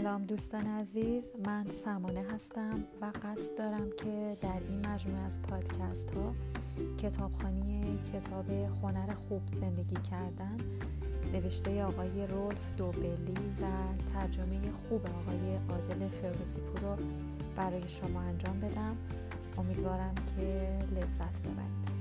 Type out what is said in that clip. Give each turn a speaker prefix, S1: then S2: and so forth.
S1: سلام دوستان عزیز من سمانه هستم و قصد دارم که در این مجموعه از پادکست ها کتابخانی کتاب هنر خوب زندگی کردن نوشته آقای رولف دوبلی و ترجمه خوب آقای عادل فیروزیپور رو برای شما انجام بدم. امیدوارم که لذت ببرید.